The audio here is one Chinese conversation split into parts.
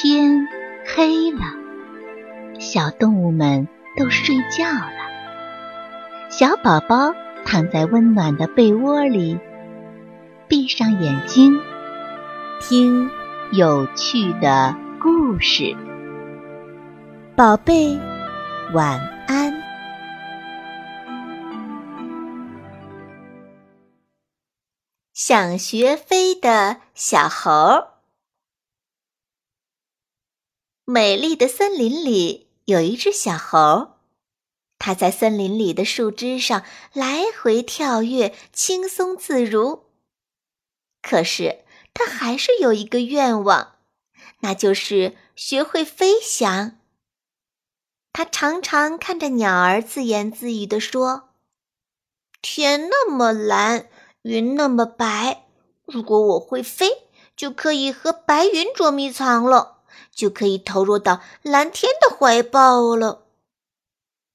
天黑了，小动物们都睡觉了。小宝宝躺在温暖的被窝里，闭上眼睛，听有趣的故事。宝贝，晚安。想学飞的小猴。美丽的森林里有一只小猴，它在森林里的树枝上来回跳跃，轻松自如。可是它还是有一个愿望，那就是学会飞翔。它常常看着鸟儿，自言自语地说：“天那么蓝，云那么白，如果我会飞，就可以和白云捉迷藏了。”就可以投入到蓝天的怀抱了。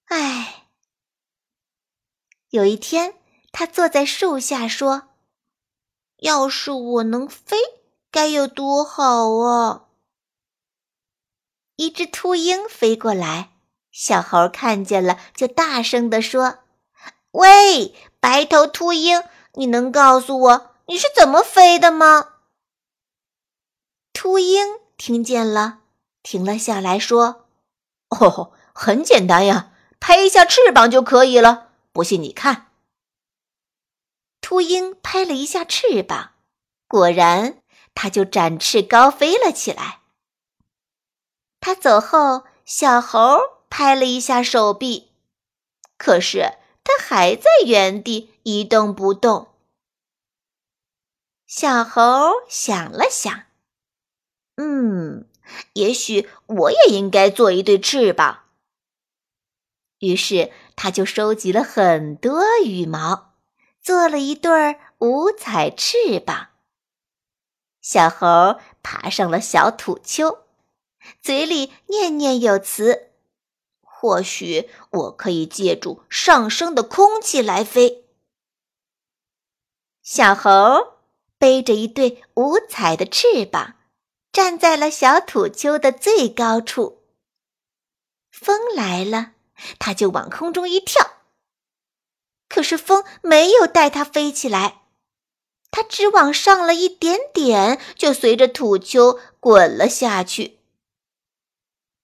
唉，有一天，他坐在树下说：“要是我能飞，该有多好啊！”一只秃鹰飞过来，小猴看见了，就大声地说：“喂，白头秃鹰，你能告诉我你是怎么飞的吗？”秃鹰。听见了，停了下来，说：“哦，很简单呀，拍一下翅膀就可以了。不信你看。”秃鹰拍了一下翅膀，果然，它就展翅高飞了起来。他走后，小猴拍了一下手臂，可是它还在原地一动不动。小猴想了想。嗯，也许我也应该做一对翅膀。于是，他就收集了很多羽毛，做了一对五彩翅膀。小猴爬上了小土丘，嘴里念念有词：“或许我可以借助上升的空气来飞。”小猴背着一对五彩的翅膀。站在了小土丘的最高处。风来了，它就往空中一跳。可是风没有带他飞起来，他只往上了一点点，就随着土丘滚了下去。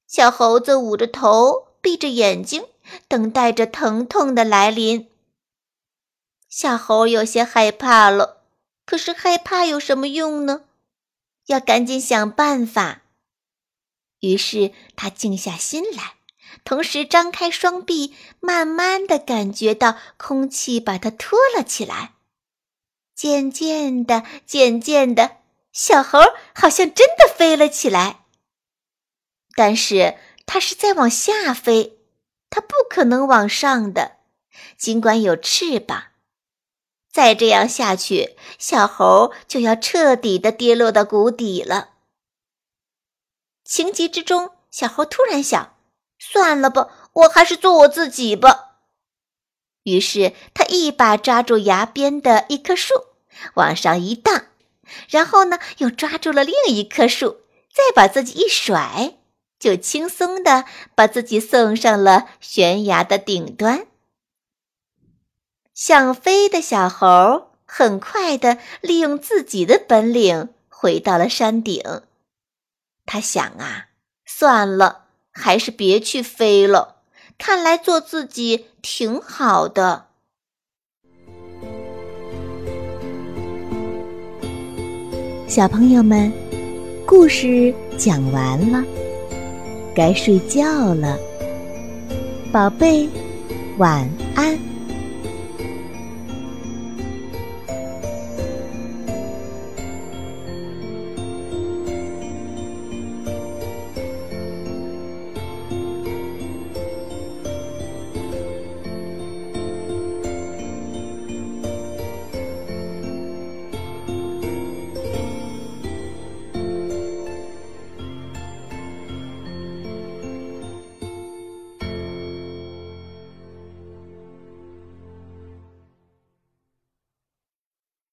小猴子捂着头，闭着眼睛，等待着疼痛的来临。小猴有些害怕了，可是害怕有什么用呢？要赶紧想办法。于是他静下心来，同时张开双臂，慢慢的感觉到空气把它托了起来。渐渐的，渐渐的，小猴好像真的飞了起来。但是它是在往下飞，它不可能往上的，尽管有翅膀。再这样下去，小猴就要彻底的跌落到谷底了。情急之中，小猴突然想：“算了吧，我还是做我自己吧。”于是他一把抓住崖边的一棵树，往上一荡，然后呢，又抓住了另一棵树，再把自己一甩，就轻松的把自己送上了悬崖的顶端。想飞的小猴很快的利用自己的本领回到了山顶。他想啊，算了，还是别去飞了。看来做自己挺好的。小朋友们，故事讲完了，该睡觉了。宝贝，晚安。